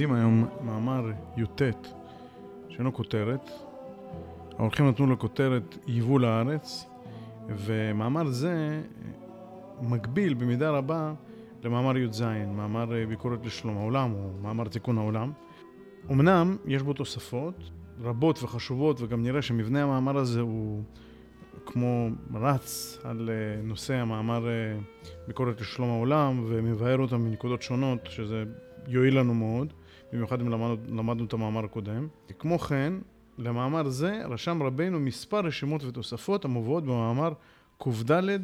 לומדים היום מאמר י"ט, שאין לו כותרת. האורחים נתנו לו כותרת יבוא לארץ, ומאמר זה מקביל במידה רבה למאמר י"ז, מאמר ביקורת לשלום העולם, או מאמר תיקון העולם. אמנם יש בו תוספות רבות וחשובות, וגם נראה שמבנה המאמר הזה הוא כמו רץ על נושא המאמר ביקורת לשלום העולם, ומבאר אותם מנקודות שונות, שזה יועיל לנו מאוד, במיוחד אם למדנו, למדנו את המאמר הקודם. כמו כן, למאמר זה רשם רבנו מספר רשימות ותוספות המובאות במאמר קד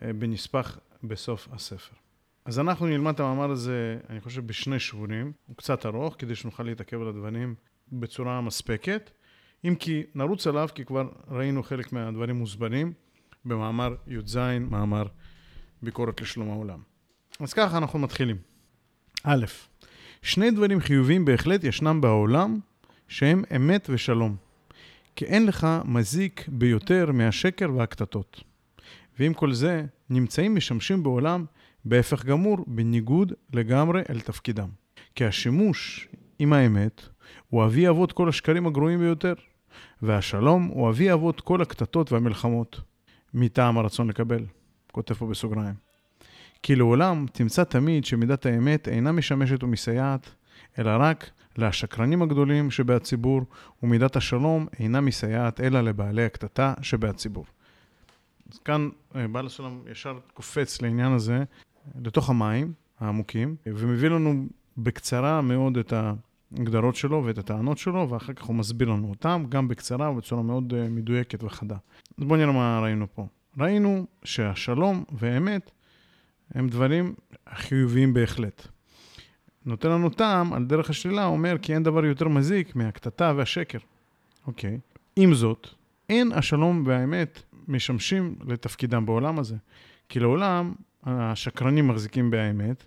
בנספח בסוף הספר. אז אנחנו נלמד את המאמר הזה, אני חושב, בשני שבורים, הוא קצת ארוך, כדי שנוכל להתעכב על הדברים בצורה מספקת. אם כי נרוץ עליו, כי כבר ראינו חלק מהדברים מוסברים במאמר י"ז, מאמר ביקורת לשלום העולם. אז ככה אנחנו מתחילים. א', שני דברים חיוביים בהחלט ישנם בעולם, שהם אמת ושלום. כי אין לך מזיק ביותר מהשקר והקטטות. ועם כל זה, נמצאים משמשים בעולם בהפך גמור, בניגוד לגמרי אל תפקידם. כי השימוש עם האמת הוא אבי אבות כל השקרים הגרועים ביותר, והשלום הוא אבי אבות כל הקטטות והמלחמות, מטעם הרצון לקבל. כותב פה בסוגריים. כי לעולם תמצא תמיד שמידת האמת אינה משמשת ומסייעת, אלא רק לשקרנים הגדולים שבהציבור, ומידת השלום אינה מסייעת אלא לבעלי הקטטה שבהציבור. אז כאן אה, בעל השלום ישר קופץ לעניין הזה, לתוך המים העמוקים, ומביא לנו בקצרה מאוד את ההגדרות שלו ואת הטענות שלו, ואחר כך הוא מסביר לנו אותם, גם בקצרה ובצורה מאוד אה, מדויקת וחדה. אז בואו נראה מה ראינו פה. ראינו שהשלום והאמת הם דברים חיוביים בהחלט. נותן לנו טעם, על דרך השלילה, אומר כי אין דבר יותר מזיק מהקטטה והשקר. אוקיי. עם זאת, אין השלום והאמת משמשים לתפקידם בעולם הזה. כי לעולם השקרנים מחזיקים בהאמת,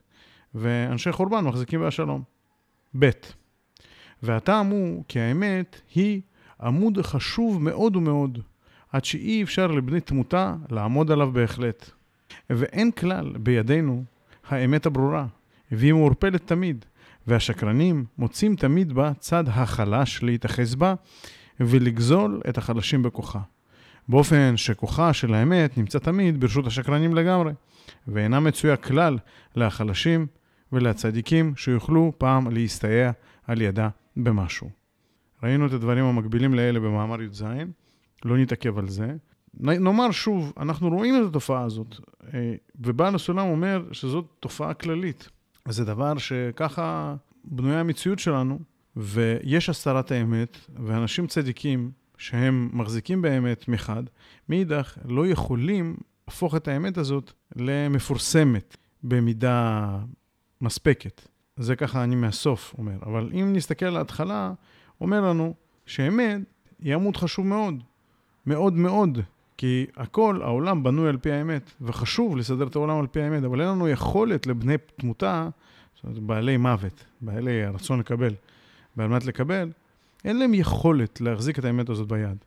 ואנשי חורבן מחזיקים בהשלום. ב. והטעם הוא כי האמת היא עמוד חשוב מאוד ומאוד, עד שאי אפשר לבני תמותה לעמוד עליו בהחלט. ואין כלל בידינו האמת הברורה, והיא מעורפלת תמיד, והשקרנים מוצאים תמיד בה צד החלש להתאחז בה ולגזול את החלשים בכוחה. באופן שכוחה של האמת נמצא תמיד ברשות השקרנים לגמרי, ואינה מצויה כלל לחלשים ולצדיקים שיוכלו פעם להסתייע על ידה במשהו. ראינו את הדברים המקבילים לאלה במאמר י"ז, לא נתעכב על זה. נאמר שוב, אנחנו רואים את התופעה הזאת, אה, ובעל הסולם אומר שזאת תופעה כללית. זה דבר שככה בנויה המציאות שלנו, ויש הסתרת האמת, ואנשים צדיקים שהם מחזיקים באמת מחד, מאידך לא יכולים להפוך את האמת הזאת למפורסמת במידה מספקת. זה ככה אני מהסוף אומר. אבל אם נסתכל על ההתחלה, אומר לנו שאמת היא עמוד חשוב מאוד. מאוד מאוד. כי הכל, העולם בנוי על פי האמת, וחשוב לסדר את העולם על פי האמת, אבל אין לנו יכולת לבני תמותה, זאת אומרת, בעלי מוות, בעלי הרצון לקבל, ועל מנת לקבל, אין להם יכולת להחזיק את האמת הזאת ביד.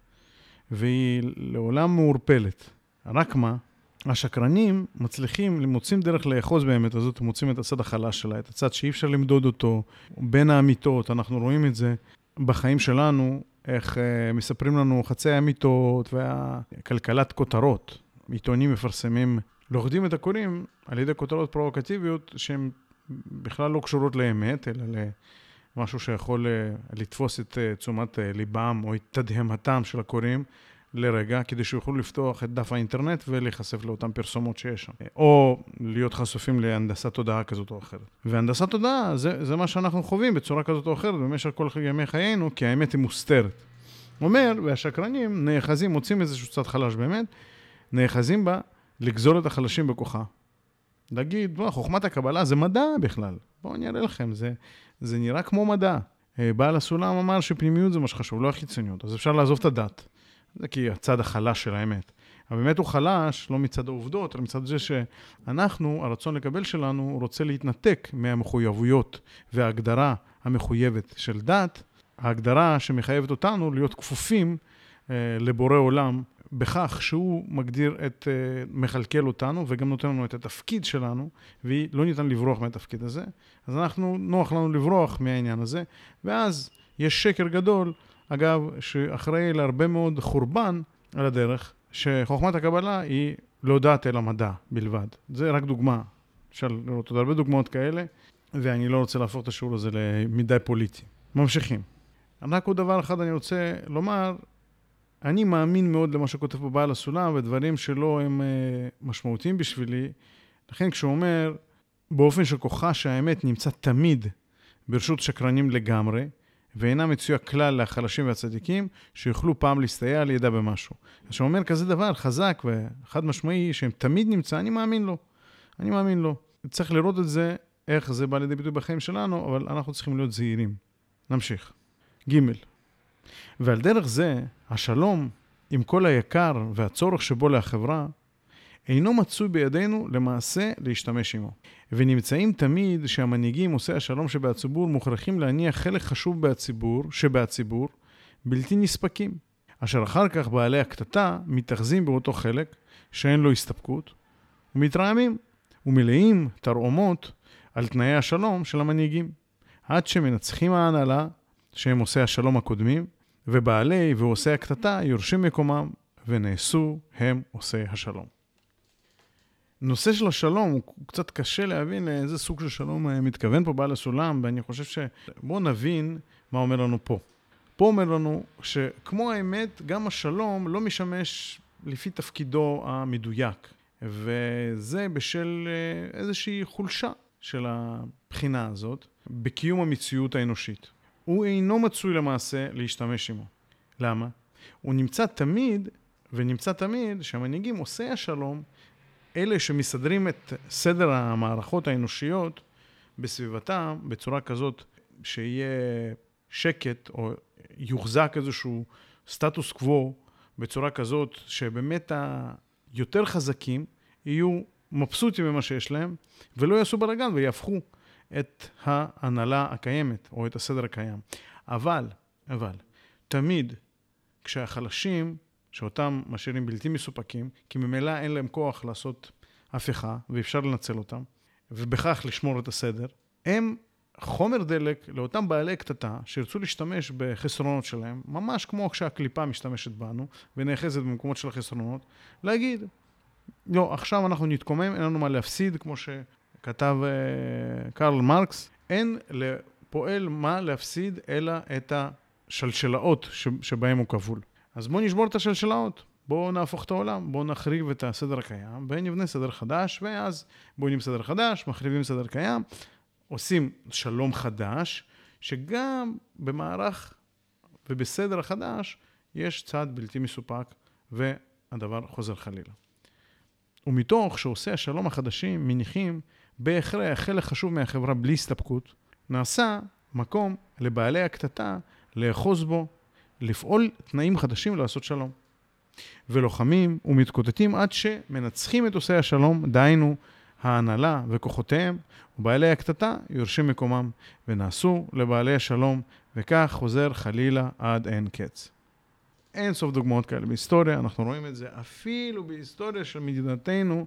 והיא לעולם מעורפלת. רק מה? השקרנים מצליחים, מוצאים דרך לאחוז באמת הזאת, מוצאים את הצד החלש שלה, את הצד שאי אפשר למדוד אותו, בין האמיתות, אנחנו רואים את זה בחיים שלנו, איך uh, מספרים לנו חצי האמיתות והכלכלת כותרות. עיתונים מפרסמים, לוכדים את הקוראים על ידי כותרות פרובוקטיביות שהן בכלל לא קשורות לאמת, אלא למשהו שיכול uh, לתפוס את uh, תשומת uh, ליבם או את תדהמתם של הקוראים. לרגע, כדי שיוכלו לפתוח את דף האינטרנט ולהיחשף לאותן פרסומות שיש שם. או להיות חשופים להנדסת תודעה כזאת או אחרת. והנדסת תודעה זה, זה מה שאנחנו חווים בצורה כזאת או אחרת במשך כל ימי חיינו, כי האמת היא מוסתרת. אומר, והשקרנים נאחזים, מוצאים איזשהו צד חלש באמת, נאחזים בה לגזול את החלשים בכוחה. להגיד, בוא, חוכמת הקבלה זה מדע בכלל. בואו אני אראה לכם, זה, זה נראה כמו מדע. אה, בעל הסולם אמר שפנימיות זה מה שחשוב, לא החיצוניות. אז אפשר לעזוב את הדת. זה כי הצד החלש של האמת. אבל באמת הוא חלש לא מצד העובדות, אלא מצד זה שאנחנו, הרצון לקבל שלנו, רוצה להתנתק מהמחויבויות וההגדרה המחויבת של דת, ההגדרה שמחייבת אותנו להיות כפופים אה, לבורא עולם בכך שהוא מגדיר את, uh, מכלכל אותנו וגם נותן לנו את התפקיד שלנו, ולא ניתן לברוח מהתפקיד הזה, אז אנחנו, נוח לנו לברוח מהעניין הזה, ואז יש שקר גדול, אגב, שאחראי להרבה מאוד חורבן על הדרך, שחוכמת הקבלה היא לא דת אלא מדע בלבד. זה רק דוגמה, אפשר לראות עוד הרבה דוגמאות כאלה, ואני לא רוצה להפוך את השיעור הזה למדי פוליטי. ממשיכים. רק עוד דבר אחד אני רוצה לומר, אני מאמין מאוד למה שכותב פה בעל הסולם, ודברים שלו הם uh, משמעותיים בשבילי. לכן כשהוא אומר, באופן שכוחה שהאמת נמצא תמיד ברשות שקרנים לגמרי, ואינה מצויה כלל לחלשים והצדיקים, שיוכלו פעם להסתייע על ידה במשהו. אז כשהוא אומר כזה דבר חזק וחד משמעי, שהם תמיד נמצא, אני מאמין לו. אני מאמין לו. צריך לראות את זה, איך זה בא לידי ביטוי בחיים שלנו, אבל אנחנו צריכים להיות זהירים. נמשיך. ג' ועל דרך זה, השלום, עם כל היקר והצורך שבו לחברה, אינו מצוי בידינו למעשה להשתמש עמו. ונמצאים תמיד שהמנהיגים, עושי השלום שבהציבור, מוכרחים להניח חלק חשוב בהציבור, שבהציבור, בלתי נספקים, אשר אחר כך בעלי הקטטה מתאחזים באותו חלק, שאין לו הסתפקות, ומתרעמים, ומלאים תרעומות על תנאי השלום של המנהיגים, עד שמנצחים ההנהלה, שהם עושי השלום הקודמים, ובעלי ועושי הקטטה יורשים מקומם, ונעשו הם עושי השלום. נושא של השלום, הוא קצת קשה להבין לאיזה סוג של שלום אה, מתכוון פה בעל הסולם, ואני חושב ש... בואו נבין מה אומר לנו פה. פה אומר לנו שכמו האמת, גם השלום לא משמש לפי תפקידו המדויק, וזה בשל אה, איזושהי חולשה של הבחינה הזאת בקיום המציאות האנושית. הוא אינו מצוי למעשה להשתמש עמו. למה? הוא נמצא תמיד, ונמצא תמיד, שהמנהיגים עושי השלום אלה שמסדרים את סדר המערכות האנושיות בסביבתם בצורה כזאת שיהיה שקט או יוחזק איזשהו סטטוס קוו בצורה כזאת שבאמת היותר חזקים יהיו מבסוטים ממה שיש להם ולא יעשו בלאגן ויהפכו את ההנהלה הקיימת או את הסדר הקיים. אבל, אבל, תמיד כשהחלשים שאותם משאירים בלתי מסופקים, כי ממילא אין להם כוח לעשות הפיכה, ואפשר לנצל אותם, ובכך לשמור את הסדר, הם חומר דלק לאותם בעלי קטטה שירצו להשתמש בחסרונות שלהם, ממש כמו כשהקליפה משתמשת בנו ונאחזת במקומות של החסרונות, להגיד, לא, עכשיו אנחנו נתקומם, אין לנו מה להפסיד, כמו שכתב uh, קרל מרקס, אין לפועל מה להפסיד אלא את השלשלאות שבהם הוא כבול. אז בואו נשבור את השלשלאות, בואו נהפוך את העולם, בואו נחריב את הסדר הקיים ונבנה סדר חדש, ואז בונים סדר חדש, מחריבים סדר קיים, עושים שלום חדש, שגם במערך ובסדר החדש יש צד בלתי מסופק, והדבר חוזר חלילה. ומתוך שעושי השלום החדשים מניחים בהכרח חלק חשוב מהחברה בלי הסתפקות, נעשה מקום לבעלי הקטטה לאחוז בו לפעול תנאים חדשים לעשות שלום. ולוחמים ומתקוטטים עד שמנצחים את עושי השלום, דהיינו ההנהלה וכוחותיהם, ובעלי הקטטה יורשים מקומם, ונעשו לבעלי השלום, וכך חוזר חלילה עד אין קץ. אין סוף דוגמאות כאלה בהיסטוריה, אנחנו רואים את זה אפילו בהיסטוריה של מדינתנו,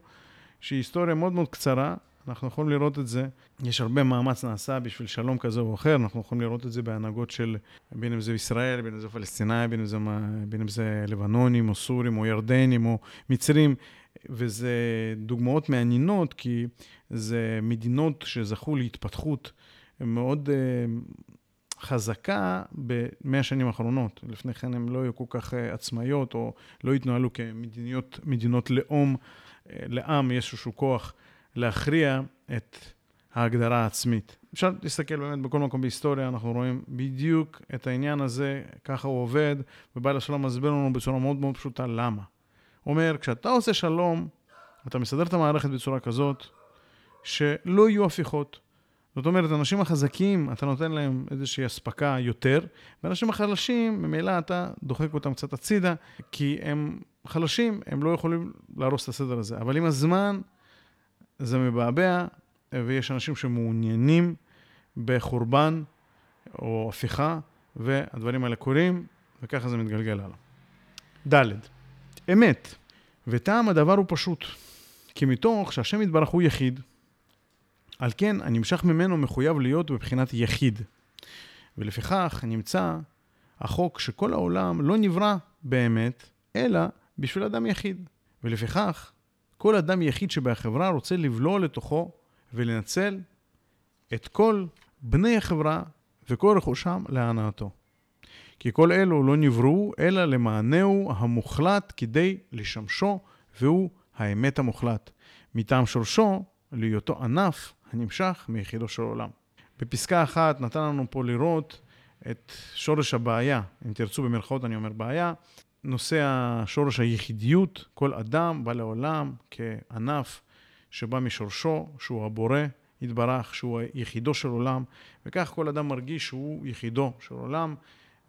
שהיא היסטוריה מאוד מאוד קצרה, אנחנו יכולים לראות את זה. יש הרבה מאמץ נעשה בשביל שלום כזה או אחר, אנחנו יכולים לראות את זה בהנהגות של, בין אם זה ישראל, בין אם זה פלסטינאי, בין אם זה, בין אם זה לבנונים, או סורים, או ירדנים, או מצרים, וזה דוגמאות מעניינות, כי זה מדינות שזכו להתפתחות מאוד uh, חזקה במאה השנים האחרונות. לפני כן הן לא היו כל כך uh, עצמאיות, או לא התנהלו כמדינות לאום, uh, לעם יש איזשהו כוח. להכריע את ההגדרה העצמית. אפשר להסתכל באמת בכל מקום בהיסטוריה, אנחנו רואים בדיוק את העניין הזה, ככה הוא עובד, ובעל השלום מסביר לנו בצורה מאוד מאוד פשוטה למה. הוא אומר, כשאתה עושה שלום, אתה מסדר את המערכת בצורה כזאת, שלא יהיו הפיכות. זאת אומרת, אנשים החזקים, אתה נותן להם איזושהי אספקה יותר, ואנשים החלשים, ממילא אתה דוחק אותם קצת הצידה, כי הם חלשים, הם לא יכולים להרוס את הסדר הזה. אבל עם הזמן, זה מבעבע, ויש אנשים שמעוניינים בחורבן או הפיכה, והדברים האלה קורים, וככה זה מתגלגל הלאה. ד', אמת. וטעם הדבר הוא פשוט. כי מתוך שהשם יתברך הוא יחיד, על כן הנמשך ממנו מחויב להיות בבחינת יחיד. ולפיכך נמצא החוק שכל העולם לא נברא באמת, אלא בשביל אדם יחיד. ולפיכך, כל אדם יחיד שבחברה רוצה לבלוע לתוכו ולנצל את כל בני החברה וכל רכושם להנאתו. כי כל אלו לא נבראו, אלא למענהו המוחלט כדי לשמשו, והוא האמת המוחלט. מטעם שורשו, להיותו ענף הנמשך מיחידו של עולם. בפסקה אחת נתן לנו פה לראות את שורש הבעיה, אם תרצו במרכאות אני אומר בעיה, נושא השורש היחידיות, כל אדם בא לעולם כענף שבא משורשו, שהוא הבורא יתברך, שהוא יחידו של עולם, וכך כל אדם מרגיש שהוא יחידו של עולם,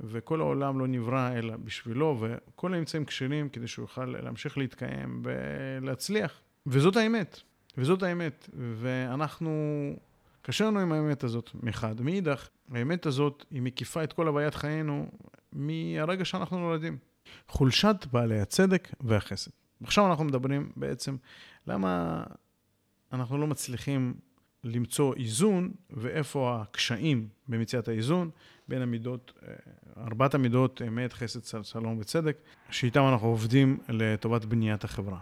וכל העולם לא נברא אלא בשבילו, וכל האמצעים כשרים כדי שהוא יוכל להמשיך להתקיים ולהצליח. וזאת האמת, וזאת האמת, ואנחנו... קשה לנו עם האמת הזאת מחד. מאידך, האמת הזאת היא מקיפה את כל הוויית חיינו מהרגע שאנחנו נולדים. חולשת בעלי הצדק והחסד. עכשיו אנחנו מדברים בעצם למה אנחנו לא מצליחים למצוא איזון ואיפה הקשיים במציאת האיזון בין המידות, אה, ארבעת המידות, אמת, חסד, שלום וצדק, שאיתם אנחנו עובדים לטובת בניית החברה.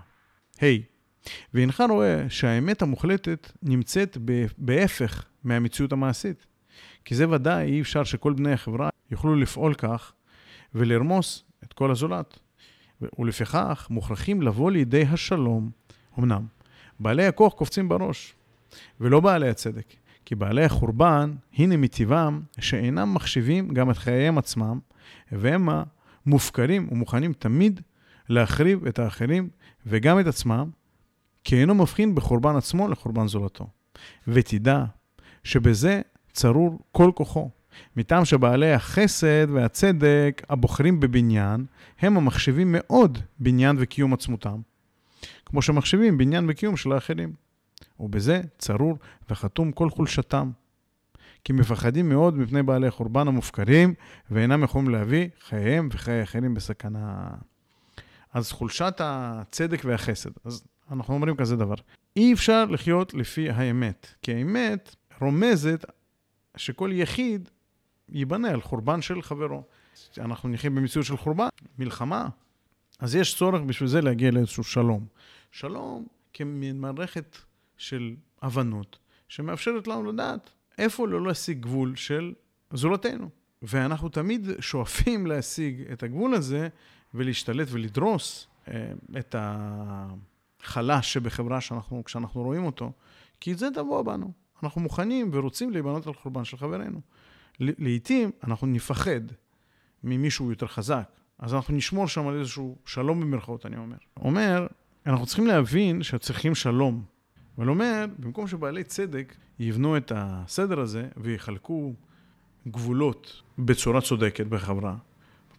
היי, hey, והנך רואה שהאמת המוחלטת נמצאת בהפך מהמציאות המעשית. כי זה ודאי אי אפשר שכל בני החברה יוכלו לפעול כך ולרמוס את כל הזולת. ולפיכך מוכרחים לבוא לידי השלום, אמנם. בעלי הכוח קופצים בראש, ולא בעלי הצדק. כי בעלי החורבן, הנה מטבעם, שאינם מחשיבים גם את חייהם עצמם, והמה מופקרים ומוכנים תמיד להחריב את האחרים וגם את עצמם, כי אינו מבחין בחורבן עצמו לחורבן זולתו. ותדע שבזה צרור כל כוחו. מטעם שבעלי החסד והצדק הבוחרים בבניין, הם המחשבים מאוד בניין וקיום עצמותם, כמו שמחשבים בניין וקיום של האחרים. ובזה צרור וחתום כל חולשתם. כי מפחדים מאוד מפני בעלי חורבן המופקרים, ואינם יכולים להביא חייהם וחיי האחרים בסכנה. אז חולשת הצדק והחסד. אז אנחנו אומרים כזה דבר. אי אפשר לחיות לפי האמת, כי האמת רומזת שכל יחיד ייבנה על חורבן של חברו. אנחנו נחיה במציאות של חורבן, מלחמה. אז יש צורך בשביל זה להגיע לאיזשהו שלום. שלום כמין מערכת של הבנות, שמאפשרת לנו לדעת איפה לא להשיג גבול של זולתנו. ואנחנו תמיד שואפים להשיג את הגבול הזה ולהשתלט ולדרוס אה, את החלש שבחברה שאנחנו, כשאנחנו רואים אותו, כי זה טבוע בנו. אנחנו מוכנים ורוצים להיבנות על חורבן של חברינו. לעתים אנחנו נפחד ממישהו יותר חזק, אז אנחנו נשמור שם על איזשהו שלום במרכאות, אני אומר. אומר, אנחנו צריכים להבין שצריכים שלום. אבל אומר, במקום שבעלי צדק יבנו את הסדר הזה ויחלקו גבולות בצורה צודקת בחברה,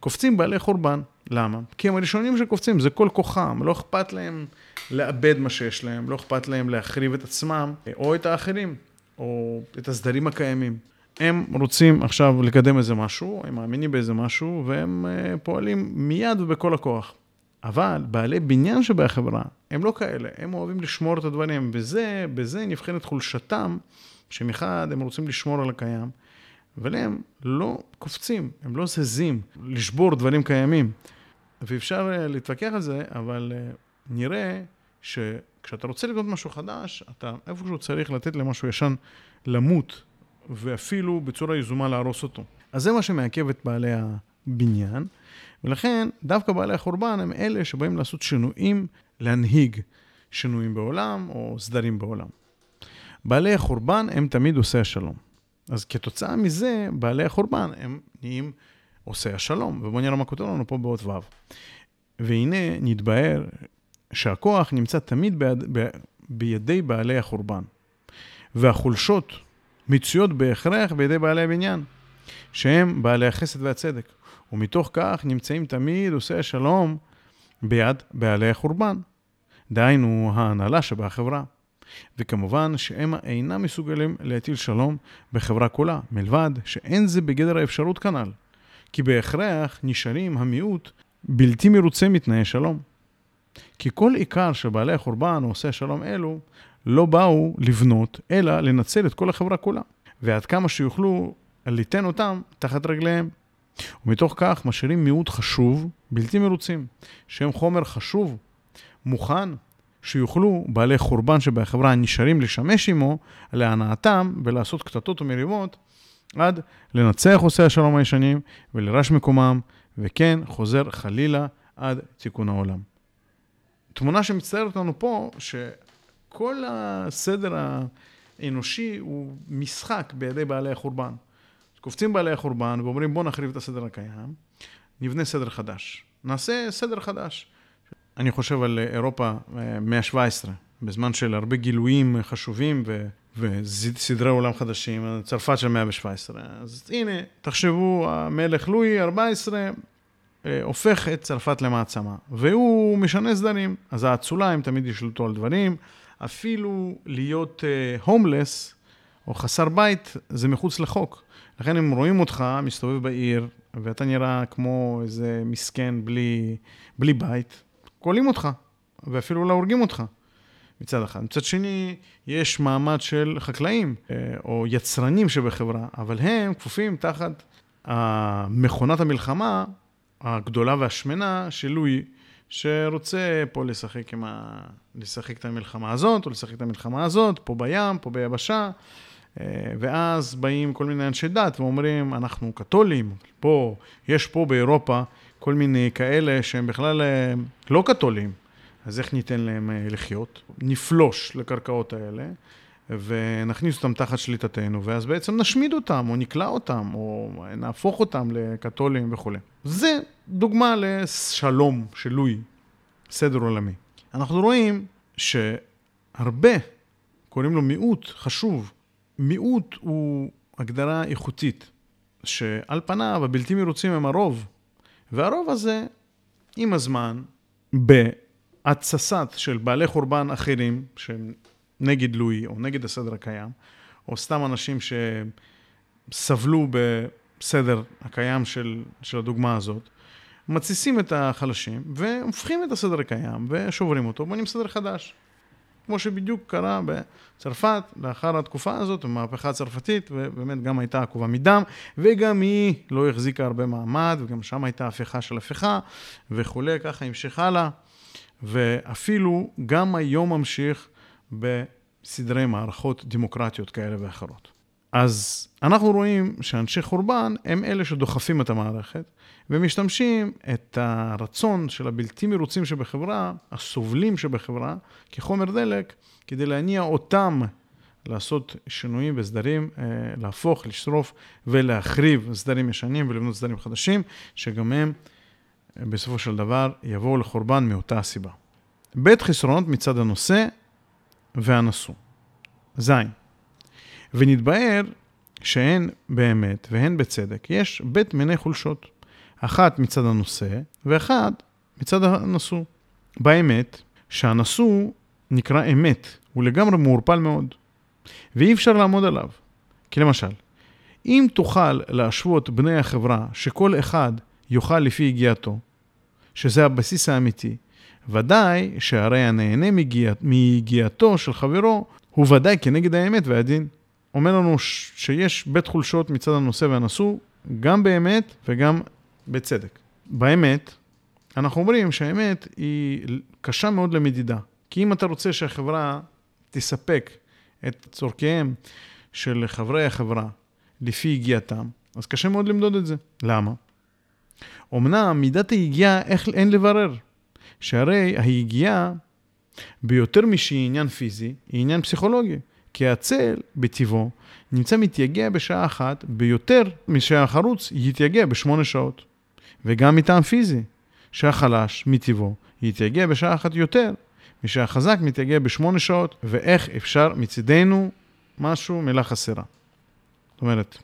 קופצים בעלי חורבן. למה? כי הם הראשונים שקופצים, זה כל כוחם, לא אכפת להם לאבד מה שיש להם, לא אכפת להם להחריב את עצמם או את האחרים, או את הסדרים הקיימים. הם רוצים עכשיו לקדם איזה משהו, הם מאמינים באיזה משהו, והם uh, פועלים מיד ובכל הכוח. אבל בעלי בניין שבחברה, הם לא כאלה, הם אוהבים לשמור את הדברים, וזה, בזה נבחנת חולשתם, שמחד הם רוצים לשמור על הקיים, אבל הם לא קופצים, הם לא זזים לשבור דברים קיימים. ואפשר uh, להתווכח על זה, אבל uh, נראה שכשאתה רוצה לקנות משהו חדש, אתה איפשהו צריך לתת למשהו ישן למות ואפילו בצורה יזומה להרוס אותו. אז זה מה שמעכב את בעלי הבניין, ולכן דווקא בעלי החורבן הם אלה שבאים לעשות שינויים, להנהיג שינויים בעולם או סדרים בעולם. בעלי החורבן הם תמיד עושי השלום. אז כתוצאה מזה, בעלי החורבן הם נהיים עושי השלום. ובואו נראה מה כותב לנו פה באות ו'. והנה נתבהר שהכוח נמצא תמיד ביד, בידי בעלי החורבן. והחולשות מצויות בהכרח בידי בעלי הבניין, שהם בעלי החסד והצדק, ומתוך כך נמצאים תמיד עושי השלום ביד בעלי החורבן, דהיינו ההנהלה שבחברה. וכמובן שהם אינם מסוגלים להטיל שלום בחברה כולה, מלבד שאין זה בגדר האפשרות כנ"ל, כי בהכרח נשארים המיעוט בלתי מרוצה מתנאי שלום. כי כל עיקר של בעלי החורבן או עושי השלום אלו, לא באו לבנות, אלא לנצל את כל החברה כולה. ועד כמה שיוכלו ליתן אותם תחת רגליהם. ומתוך כך משאירים מיעוט חשוב, בלתי מרוצים, שהם חומר חשוב, מוכן, שיוכלו בעלי חורבן שבחברה הנשארים לשמש עמו להנאתם ולעשות קטטות ומריבות עד לנצח עושי השלום הישנים ולרש מקומם, וכן חוזר חלילה עד תיקון העולם. תמונה שמצטיירת לנו פה, שכל הסדר האנושי הוא משחק בידי בעלי החורבן. קופצים בעלי החורבן ואומרים בואו נחריב את הסדר הקיים, נבנה סדר חדש. נעשה סדר חדש. אני חושב על אירופה אה, מאה ה-17, בזמן של הרבה גילויים חשובים ו... וסדרי עולם חדשים, צרפת של מאה ו-17. אז הנה, תחשבו, המלך לואי 14 אה, הופך את צרפת למעצמה, והוא משנה סדרים. אז האצולה, הם תמיד ישלטו על דברים, אפילו להיות הומלס uh, או חסר בית, זה מחוץ לחוק. לכן הם רואים אותך מסתובב בעיר, ואתה נראה כמו איזה מסכן בלי, בלי בית, כולאים אותך, ואפילו לא הורגים אותך. מצד אחד. מצד שני, יש מעמד של חקלאים אה, או יצרנים שבחברה, אבל הם כפופים תחת מכונת המלחמה הגדולה והשמנה של לואי, שרוצה פה לשחק, עם ה... לשחק את המלחמה הזאת, או לשחק את המלחמה הזאת, פה בים, פה ביבשה. אה, ואז באים כל מיני אנשי דת ואומרים, אנחנו קתולים, פה, יש פה באירופה כל מיני כאלה שהם בכלל אה, לא קתולים, אז איך ניתן להם אה, לחיות? נפלוש לקרקעות האלה ונכניס אותם תחת שליטתנו, ואז בעצם נשמיד אותם, או נקלע אותם, או נהפוך אותם לקתולים וכולי. זה דוגמה לשלום של לואי, סדר עולמי. אנחנו רואים שהרבה, קוראים לו מיעוט חשוב, מיעוט הוא הגדרה איכותית, שעל פניו הבלתי מרוצים הם הרוב, והרוב הזה, עם הזמן, בהתססת של בעלי חורבן אחרים, שהם נגד לואי, או נגד הסדר הקיים, או סתם אנשים שסבלו בסדר הקיים של, של הדוגמה הזאת, מתסיסים את החלשים, והופכים את הסדר הקיים, ושוברים אותו, בונים סדר חדש. כמו שבדיוק קרה בצרפת לאחר התקופה הזאת, המהפכה הצרפתית, ובאמת גם הייתה עקובה מדם, וגם היא לא החזיקה הרבה מעמד, וגם שם הייתה הפיכה של הפיכה וכולי, ככה המשיך הלאה, ואפילו גם היום ממשיך בסדרי מערכות דמוקרטיות כאלה ואחרות. אז אנחנו רואים שאנשי חורבן הם אלה שדוחפים את המערכת ומשתמשים את הרצון של הבלתי מרוצים שבחברה, הסובלים שבחברה, כחומר דלק, כדי להניע אותם לעשות שינויים וסדרים, אה, להפוך, לשרוף ולהחריב סדרים ישנים ולבנות סדרים חדשים, שגם הם בסופו של דבר יבואו לחורבן מאותה הסיבה. בית חסרונות מצד הנושא והנשוא. ז. ונתבהר שהן באמת והן בצדק, יש בית מיני חולשות. אחת מצד הנושא ואחת מצד הנשוא. באמת, שהנשוא נקרא אמת, הוא לגמרי מעורפל מאוד, ואי אפשר לעמוד עליו. כי למשל, אם תוכל להשוות בני החברה שכל אחד יאכל לפי הגיעתו, שזה הבסיס האמיתי, ודאי שהרי הנהנה מיגיעתו של חברו הוא ודאי כנגד האמת והדין. אומר לנו שיש בית חולשות מצד הנושא והנשוא, גם באמת וגם בצדק. באמת, אנחנו אומרים שהאמת היא קשה מאוד למדידה. כי אם אתה רוצה שהחברה תספק את צורכיהם של חברי החברה לפי הגיעתם, אז קשה מאוד למדוד את זה. למה? אמנם מידת היגיעה אין לברר. שהרי היגיעה, ביותר משהיא עניין פיזי, היא עניין פסיכולוגי. כי הצל, בטבעו, נמצא מתייגע בשעה אחת ביותר משהחרוץ יתייגע בשמונה שעות. וגם מטעם פיזי, שהחלש, מטבעו, יתייגע בשעה אחת יותר משהחזק מתייגע בשמונה שעות, ואיך אפשר מצידנו משהו, מילה חסרה. זאת אומרת,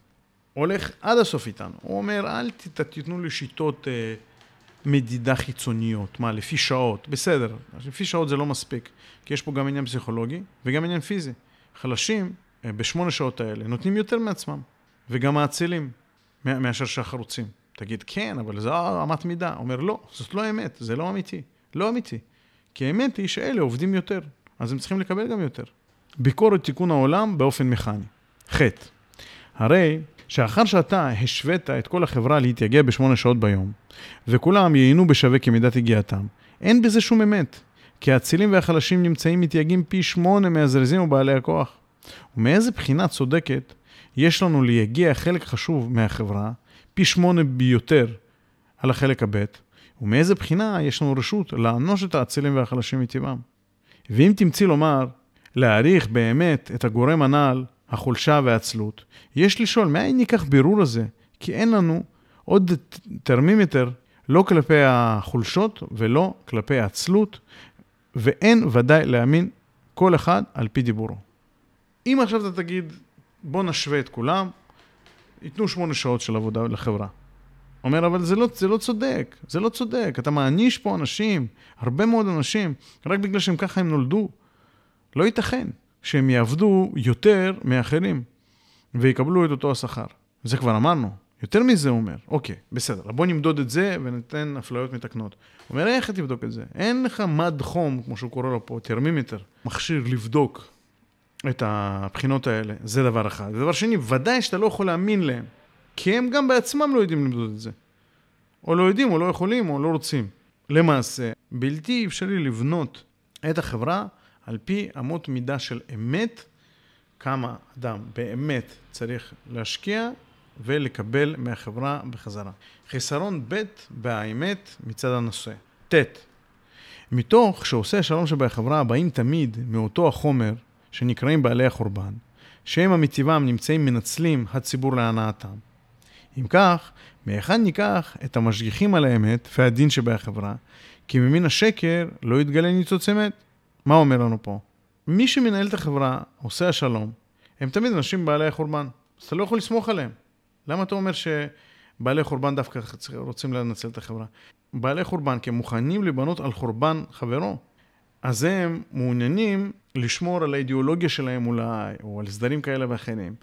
הולך עד הסוף איתנו. הוא אומר, אל תיתנו לי שיטות אה, מדידה חיצוניות. מה, לפי שעות? בסדר, לפי שעות זה לא מספיק, כי יש פה גם עניין פסיכולוגי וגם עניין פיזי. חלשים, אה, בשמונה שעות האלה, נותנים יותר מעצמם, וגם האצילים, מאשר שהחרוצים. תגיד, כן, אבל זו אמת מידה. אומר, לא, זאת לא אמת, זה לא אמיתי. לא אמיתי. כי האמת היא שאלה עובדים יותר, אז הם צריכים לקבל גם יותר. ביקורת תיקון העולם באופן מכני. ח. הרי שאחר שאתה השווית את כל החברה להתייגע בשמונה שעות ביום, וכולם ייהנו בשווה כמידת יגיעתם, אין בזה שום אמת, כי האצילים והחלשים נמצאים מתייגעים פי שמונה מהזריזים ובעלי הכוח. ומאיזה בחינה צודקת יש לנו ליגיע חלק חשוב מהחברה, פי שמונה ביותר על החלק הב', ומאיזה בחינה יש לנו רשות לענוש את האצילים והחלשים מטבעם. ואם תמצאי לומר, להעריך באמת את הגורם הנ"ל, החולשה והעצלות, יש לשאול, מאין ניקח בירור הזה? כי אין לנו עוד טרמימטר לא כלפי החולשות ולא כלפי העצלות, ואין ודאי להאמין כל אחד על פי דיבורו. אם עכשיו אתה תגיד, בוא נשווה את כולם, ייתנו שמונה שעות של עבודה לחברה. אומר, אבל זה לא, זה לא צודק, זה לא צודק. אתה מעניש פה אנשים, הרבה מאוד אנשים, רק בגלל שהם ככה הם נולדו. לא ייתכן שהם יעבדו יותר מאחרים ויקבלו את אותו השכר. זה כבר אמרנו. יותר מזה הוא אומר, אוקיי, בסדר, בוא נמדוד את זה וניתן אפליות מתקנות. הוא אומר, איך תבדוק את זה? אין לך מד חום, כמו שהוא קורא לו פה, טרמימטר, מכשיר לבדוק את הבחינות האלה, זה דבר אחד. ודבר שני, ודאי שאתה לא יכול להאמין להם, כי הם גם בעצמם לא יודעים למדוד את זה. או לא יודעים, או לא יכולים, או לא רוצים. למעשה, בלתי אפשרי לבנות את החברה על פי אמות מידה של אמת, כמה אדם באמת צריך להשקיע ולקבל מהחברה בחזרה. חיסרון ב' באמת מצד הנושא. ט', מתוך שעושה השלום שבחברה באים תמיד מאותו החומר שנקראים בעלי החורבן, שהם המטבעם נמצאים מנצלים הציבור להנאתם. אם כך, מאחד ניקח את המשגיחים על האמת והדין שבחברה, כי ממין השקר לא יתגלה ניצוץ אמת. מה אומר לנו פה? מי שמנהל את החברה, עושה השלום, הם תמיד אנשים בעלי החורבן. אז אתה לא יכול לסמוך עליהם. למה אתה אומר שבעלי חורבן דווקא רוצים לנצל את החברה? בעלי חורבן, כי הם מוכנים לבנות על חורבן חברו. אז הם מעוניינים לשמור על האידיאולוגיה שלהם אולי, או על סדרים כאלה ואחרים,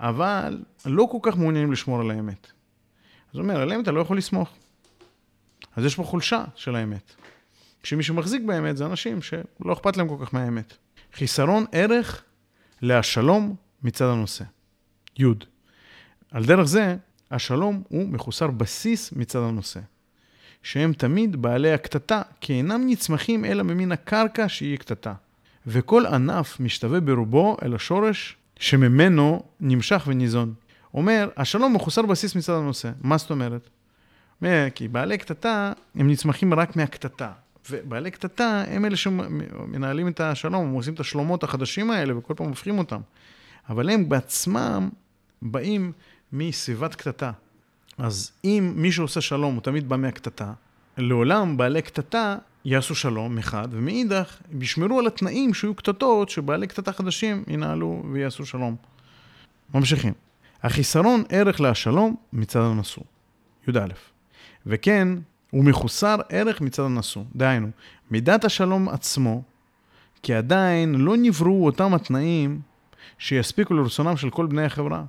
אבל לא כל כך מעוניינים לשמור על האמת. אז הוא אומר, על האמת אתה לא יכול לסמוך. אז יש פה חולשה של האמת. כשמי שמחזיק באמת זה אנשים שלא אכפת להם כל כך מהאמת. חיסרון ערך להשלום מצד הנושא. י. על דרך זה, השלום הוא מחוסר בסיס מצד הנושא. שהם תמיד בעלי הקטטה, כי אינם נצמחים אלא ממין הקרקע שהיא קטטה. וכל ענף משתווה ברובו אל השורש שממנו נמשך וניזון. אומר, השלום מחוסר בסיס מצד הנושא. מה זאת אומרת? אומר, כי בעלי קטטה, הם נצמחים רק מהקטטה. ובעלי קטטה הם אלה שמנהלים את השלום, הם עושים את השלומות החדשים האלה וכל פעם הופכים אותם. אבל הם בעצמם באים מסביבת קטטה. אז אם מישהו עושה שלום, הוא תמיד בא מהקטטה, לעולם בעלי קטטה יעשו שלום מחד, ומאידך ישמרו על התנאים שיהיו קטטות, שבעלי קטטה חדשים ינהלו ויעשו שלום. ממשיכים. החיסרון ערך להשלום מצד הנשוא. י"א. וכן, הוא מחוסר ערך מצד הנשוא. דהיינו, מידת השלום עצמו, כי עדיין לא נבראו אותם התנאים שיספיקו לרצונם של כל בני החברה.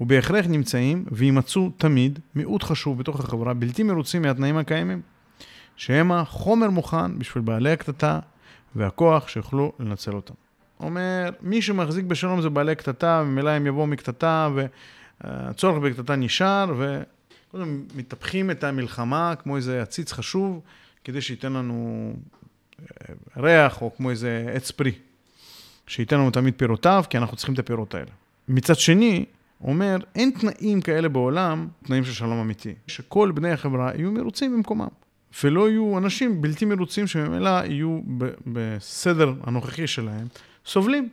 ובהכרח נמצאים ויימצאו תמיד מיעוט חשוב בתוך החברה, בלתי מרוצים מהתנאים הקיימים, שהם החומר מוכן בשביל בעלי הקטטה והכוח שיוכלו לנצל אותם. אומר, מי שמחזיק בשלום זה בעלי קטטה, וממילא הם יבואו מקטטה, והצורך בקטטה נשאר, וקודם מתהפכים את המלחמה כמו איזה עציץ חשוב, כדי שייתן לנו אה, ריח, או כמו איזה עץ פרי, שייתן לנו תמיד פירותיו, כי אנחנו צריכים את הפירות האלה. מצד שני, אומר, אין תנאים כאלה בעולם, תנאים של שלום אמיתי. שכל בני החברה יהיו מרוצים במקומם. ולא יהיו אנשים בלתי מרוצים שממילא יהיו בסדר הנוכחי שלהם, סובלים.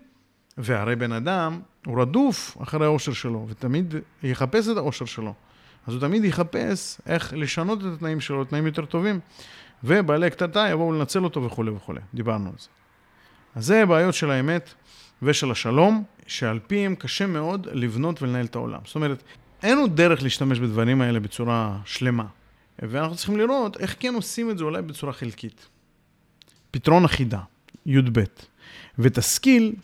והרי בן אדם, הוא רדוף אחרי האושר שלו, ותמיד יחפש את האושר שלו. אז הוא תמיד יחפש איך לשנות את התנאים שלו לתנאים יותר טובים, ובעלי קטטה יבואו לנצל אותו וכולי וכולי. דיברנו על זה. אז זה בעיות של האמת ושל השלום. שעל פיהם קשה מאוד לבנות ולנהל את העולם. זאת אומרת, אין עוד דרך להשתמש בדברים האלה בצורה שלמה. ואנחנו צריכים לראות איך כן עושים את זה אולי בצורה חלקית. פתרון אחידה, י"ב, ותשכיל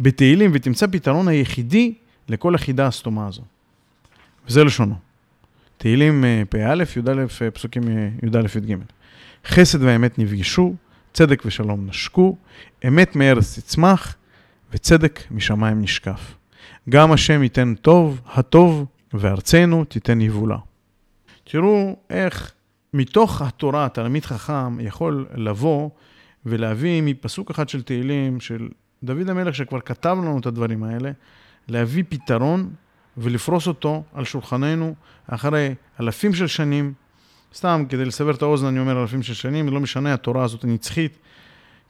בתהילים ותמצא פתרון היחידי לכל החידה הסתומה הזו. וזה לשונו. תהילים אה, פא, י"א, פסוקים אה, י"א, י"ג. חסד והאמת נפגשו, צדק ושלום נשקו, אמת מארץ תצמח, וצדק משמיים נשקף. גם השם ייתן טוב, הטוב, וארצנו תיתן יבולה. תראו איך מתוך התורה תלמיד חכם יכול לבוא ולהביא מפסוק אחד של תהילים של דוד המלך שכבר כתב לנו את הדברים האלה, להביא פתרון ולפרוס אותו על שולחננו אחרי אלפים של שנים. סתם כדי לסבר את האוזן אני אומר אלפים של שנים, לא משנה, התורה הזאת הנצחית,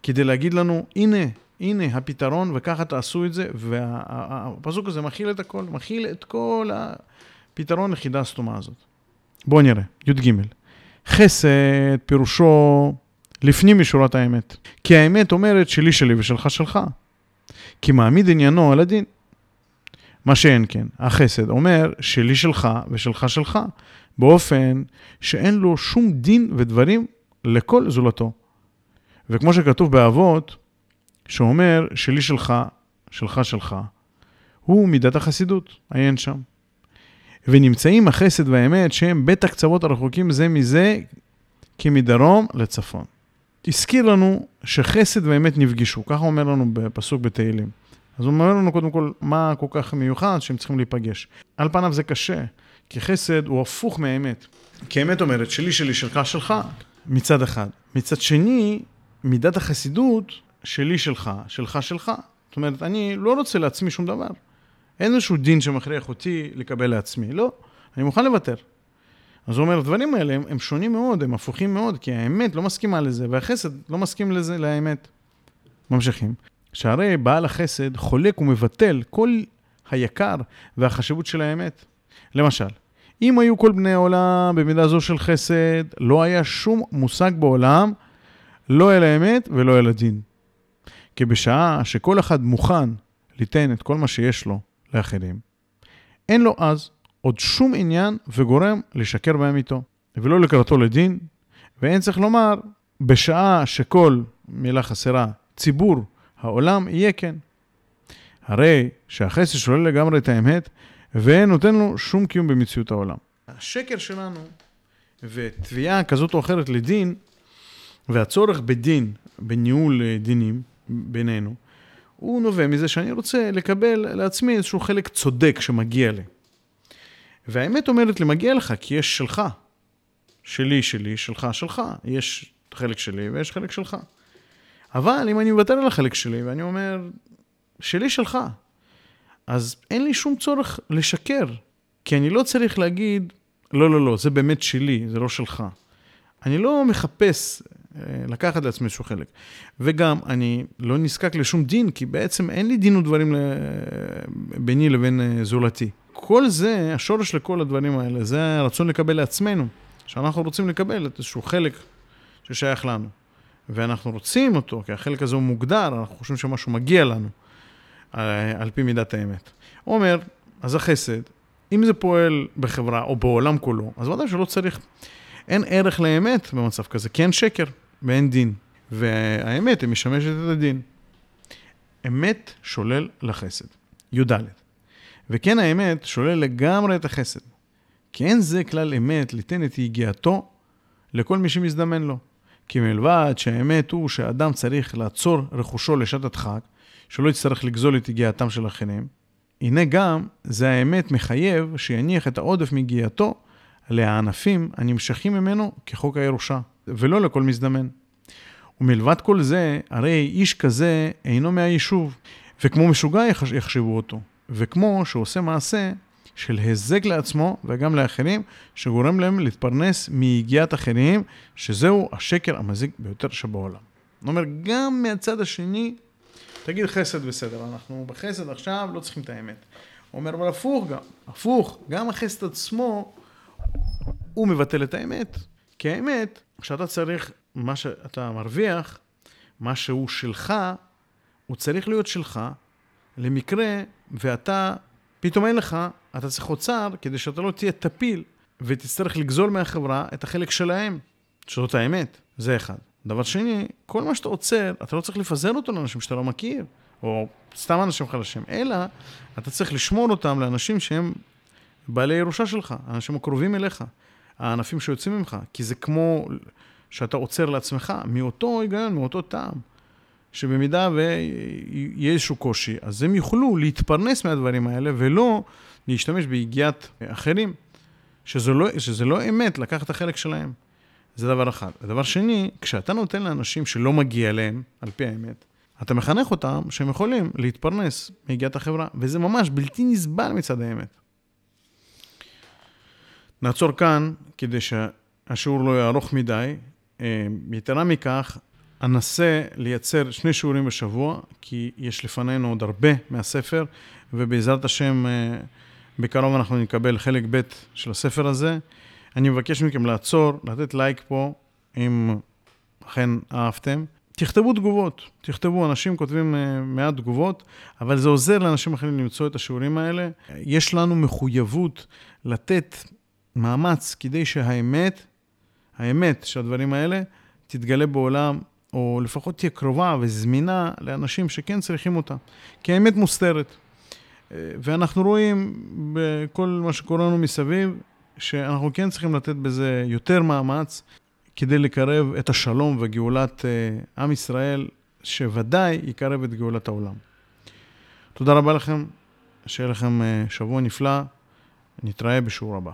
כדי להגיד לנו, הנה, הנה הפתרון וככה תעשו את זה, והפסוק הזה מכיל את הכל, מכיל את כל הפתרון לחידה הסתומה הזאת. בואו נראה, י"ג. חסד פירושו לפנים משורת האמת. כי האמת אומרת שלי שלי ושלך שלך. כי מעמיד עניינו על הדין. מה שאין כן, החסד אומר שלי שלך ושלך שלך, באופן שאין לו שום דין ודברים לכל זולתו. וכמו שכתוב באבות, שאומר שלי שלך, שלך שלך, הוא מידת החסידות, עיין שם. ונמצאים החסד והאמת שהם בית הקצוות הרחוקים זה מזה כמדרום לצפון. הזכיר לנו שחסד ואמת נפגשו, ככה אומר לנו בפסוק בתהילים. אז הוא אומר לנו קודם כל מה כל כך מיוחד שהם צריכים להיפגש. על פניו זה קשה, כי חסד הוא הפוך מהאמת. כי האמת אומרת שלי שלי שלך שלך, מצד אחד. מצד שני, מידת החסידות שלי שלך, שלך שלך. זאת אומרת, אני לא רוצה לעצמי שום דבר. אין איזשהו דין שמכריח אותי לקבל לעצמי, לא, אני מוכן לוותר. אז הוא אומר, הדברים האלה הם, הם שונים מאוד, הם הפוכים מאוד, כי האמת לא מסכימה לזה, והחסד לא מסכים לזה, לאמת. ממשיכים. שהרי בעל החסד חולק ומבטל כל היקר והחשיבות של האמת. למשל, אם היו כל בני העולם במידה זו של חסד, לא היה שום מושג בעולם, לא אל האמת ולא אל הדין. כי בשעה שכל אחד מוכן ליתן את כל מה שיש לו לאחרים, אין לו אז עוד שום עניין וגורם לשקר בהם איתו, ולא לקראתו לדין, ואין צריך לומר, בשעה שכל, מילה חסרה, ציבור העולם יהיה כן. הרי שהחסד שולל לגמרי את האמת, ואין נותן לו שום קיום במציאות העולם. השקר שלנו, ותביעה כזאת או אחרת לדין, והצורך בדין, בניהול דינים בינינו, הוא נובע מזה שאני רוצה לקבל לעצמי איזשהו חלק צודק שמגיע לי. והאמת אומרת לי, מגיע לך, כי יש שלך. שלי, שלי, שלך, שלך. יש חלק שלי ויש חלק שלך. אבל אם אני מוותר על החלק שלי ואני אומר, שלי, שלך, אז אין לי שום צורך לשקר, כי אני לא צריך להגיד, לא, לא, לא, זה באמת שלי, זה לא שלך. אני לא מחפש אה, לקחת לעצמי איזשהו חלק. וגם, אני לא נזקק לשום דין, כי בעצם אין לי דין ודברים ביני לבין אה, זולתי. כל זה, השורש לכל הדברים האלה, זה הרצון לקבל לעצמנו, שאנחנו רוצים לקבל את איזשהו חלק ששייך לנו. ואנחנו רוצים אותו, כי החלק הזה הוא מוגדר, אנחנו חושבים שמשהו מגיע לנו, על, אה, על פי מידת האמת. הוא אומר, אז החסד, אם זה פועל בחברה או בעולם כולו, אז ודאי שלא צריך, אין ערך לאמת במצב כזה, כי אין שקר ואין דין. והאמת, היא משמשת את הדין. אמת שולל לחסד. י"ד. וכן האמת שולל לגמרי את החסד. כי אין זה כלל אמת ליתן את יגיעתו לכל מי שמזדמן לו. כי מלבד שהאמת הוא שאדם צריך לעצור רכושו לשעת הדחק, שלא יצטרך לגזול את יגיעתם של אחרים, הנה גם זה האמת מחייב שיניח את העודף מגיעתו לענפים הנמשכים ממנו כחוק הירושה, ולא לכל מזדמן. ומלבד כל זה, הרי איש כזה אינו מהיישוב, וכמו משוגע יחשבו אותו. וכמו שהוא עושה מעשה של היזק לעצמו וגם לאחרים, שגורם להם להתפרנס מיגיעת אחרים, שזהו השקר המזיק ביותר שבעולם. זאת אומרת, גם מהצד השני, תגיד חסד בסדר, אנחנו בחסד עכשיו לא צריכים את האמת. הוא אומר, אבל הפוך גם, הפוך, גם החסד עצמו, הוא מבטל את האמת. כי האמת, כשאתה צריך, מה שאתה מרוויח, מה שהוא שלך, הוא צריך להיות שלך, למקרה ואתה, פתאום אין לך, אתה צריך אוצר כדי שאתה לא תהיה טפיל ותצטרך לגזול מהחברה את החלק שלהם, שזאת האמת, זה אחד. דבר שני, כל מה שאתה עוצר, אתה לא צריך לפזר אותו לאנשים שאתה לא מכיר, או סתם אנשים חלשים, אלא אתה צריך לשמור אותם לאנשים שהם בעלי ירושה שלך, האנשים הקרובים אליך, הענפים שיוצאים ממך, כי זה כמו שאתה עוצר לעצמך, מאותו היגיון, מאותו טעם, שבמידה ויהיה איזשהו קושי, אז הם יוכלו להתפרנס מהדברים האלה ולא להשתמש ביגיעת אחרים, שזה לא, שזה לא אמת לקחת את החלק שלהם. זה דבר אחד. ודבר שני, כשאתה נותן לאנשים שלא מגיע להם, על פי האמת, אתה מחנך אותם שהם יכולים להתפרנס מיגיעת החברה, וזה ממש בלתי נסבל מצד האמת. נעצור כאן כדי שהשיעור לא יהיה ארוך מדי. אה, יתרה מכך, אנסה לייצר שני שיעורים בשבוע, כי יש לפנינו עוד הרבה מהספר, ובעזרת השם, אה, בקרוב אנחנו נקבל חלק ב' של הספר הזה. אני מבקש מכם לעצור, לתת לייק פה, אם אכן אהבתם. תכתבו תגובות, תכתבו, אנשים כותבים uh, מעט תגובות, אבל זה עוזר לאנשים אחרים למצוא את השיעורים האלה. יש לנו מחויבות לתת מאמץ כדי שהאמת, האמת שהדברים האלה, תתגלה בעולם, או לפחות תהיה קרובה וזמינה לאנשים שכן צריכים אותה. כי האמת מוסתרת. אה, ואנחנו רואים בכל מה שקורה לנו מסביב, שאנחנו כן צריכים לתת בזה יותר מאמץ כדי לקרב את השלום וגאולת uh, עם ישראל, שוודאי יקרב את גאולת העולם. תודה רבה לכם, שיהיה לכם uh, שבוע נפלא, נתראה בשיעור הבא.